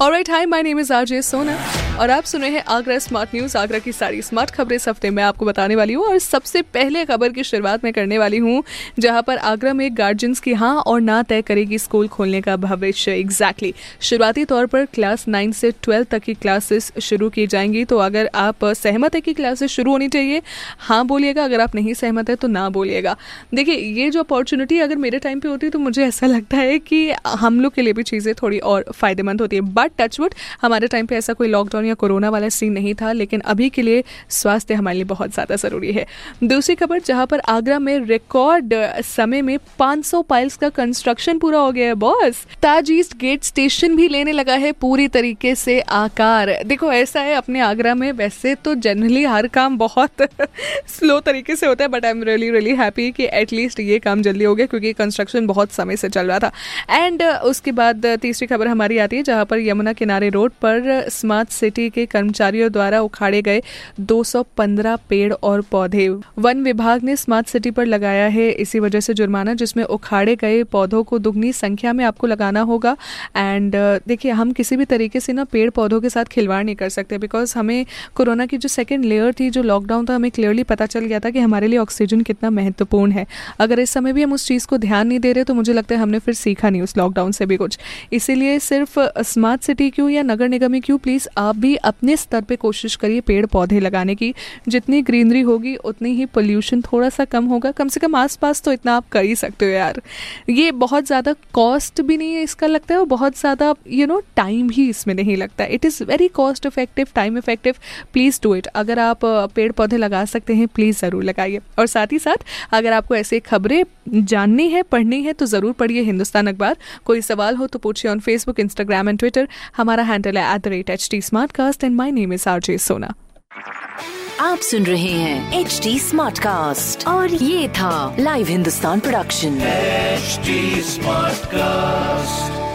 alright hi my name is RJ Sona और आप सुन रहे हैं आगरा स्मार्ट न्यूज़ आगरा की सारी स्मार्ट खबरें इस हफ़्ते मैं आपको बताने वाली हूँ और सबसे पहले खबर की शुरुआत मैं करने वाली हूँ, जहाँ पर आगरा में गार्जियंस की हाँ और ना तय करेगी स्कूल खोलने का भविष्य एग्जैक्टली exactly. शुरुआती तौर पर क्लास नाइन से ट्वेल्व तक की क्लासेस शुरू की जाएँगी तो अगर आप सहमत है कि क्लासेस शुरू होनी चाहिए हाँ बोलिएगा, अगर आप नहीं सहमत है तो ना बोलिएगा देखिए, ये जो अपॉर्चुनिटी अगर मेरे टाइम पर होती तो मुझे ऐसा लगता है कि हम लोग के लिए भी चीज़ें थोड़ी और फ़ायदेमंद होती है बट टचवुड हमारे टाइम पे ऐसा कोई लॉकडाउन या कोरोना वाला सीन नहीं था, लेकिन अभी के लिए स्वास्थ्य हमारे लिए बहुत ज़्यादा ज़रूरी है। दूसरी खबर, जहाँ पर आगरा में रिकॉर्ड समय में 500 पाइल्स का कंस्ट्रक्शन पूरा हो गया है boss Taj east gate station भी लेने लगा है पूरी तरीके से आकार। देखो, ऐसा है अपने आगरा में, वैसे तो जनरली हर काम बहुत स्लो तरीके से होता है but I am really really happy कि एटलीस्ट ये काम जल्दी हो गया, क्योंकि कंस्ट्रक्शन बहुत समय से चल रहा था। एंड उसके बाद तीसरी खबर हमारी आती है, जहाँ पर यमुना किनारे रोड पर स्मार्ट सिटी के कर्मचारियों द्वारा उखाड़े गए 215 पेड़ और पौधे। वन विभाग ने स्मार्ट सिटी पर लगाया है इसी वजह से जुर्माना, जिसमें उखाड़े गए पौधों को दुगनी संख्या में आपको लगाना होगा। एंड देखिए, हम किसी भी तरीके से ना पेड़ पौधों के साथ खिलवाड़ नहीं कर सकते बिकॉज़ हमें कोरोना की जो सेकेंड लेयर थी, जो लॉकडाउन था, हमें क्लियरली पता चल गया था कि हमारे लिए ऑक्सीजन कितना महत्वपूर्ण है। अगर इस समय भी हम उस चीज़ को ध्यान नहीं दे रहे तो मुझे लगता है हमने फिर सीखा नहीं उस लॉकडाउन से भी कुछ। इसीलिए सिर्फ़ स्मार्ट सिटी क्यों या नगर निगम ही क्यों? प्लीज़ आप भी अपने स्तर पे कोशिश करिए पेड़ पौधे लगाने की। जितनी ग्रीनरी होगी, उतनी ही पोल्यूशन थोड़ा सा कम होगा। कम से कम आसपास तो इतना आप कर ही सकते हो यार। ये बहुत ज़्यादा कॉस्ट भी नहीं है इसका लगता है और बहुत ज़्यादा यू नो टाइम भी इसमें नहीं लगता it is very cost effective time effective please do it अगर आप पेड़ पौधे लगा सकते हैं प्लीज़ ज़रूर लगाइए। और साथ ही साथ, अगर आपको ऐसी खबरें जाननी है, पढ़नी है तो ज़रूर पढ़िए हिंदुस्तान अखबार। कोई सवाल हो तो पूछिए on Facebook Instagram and Twitter हमारा हैंडल है at the rate H T smart cast and my name is R J Sona आप सुन रहे हैं एच डी स्मार्ट कास्ट और ये था live Hindustan production smart Smartcast.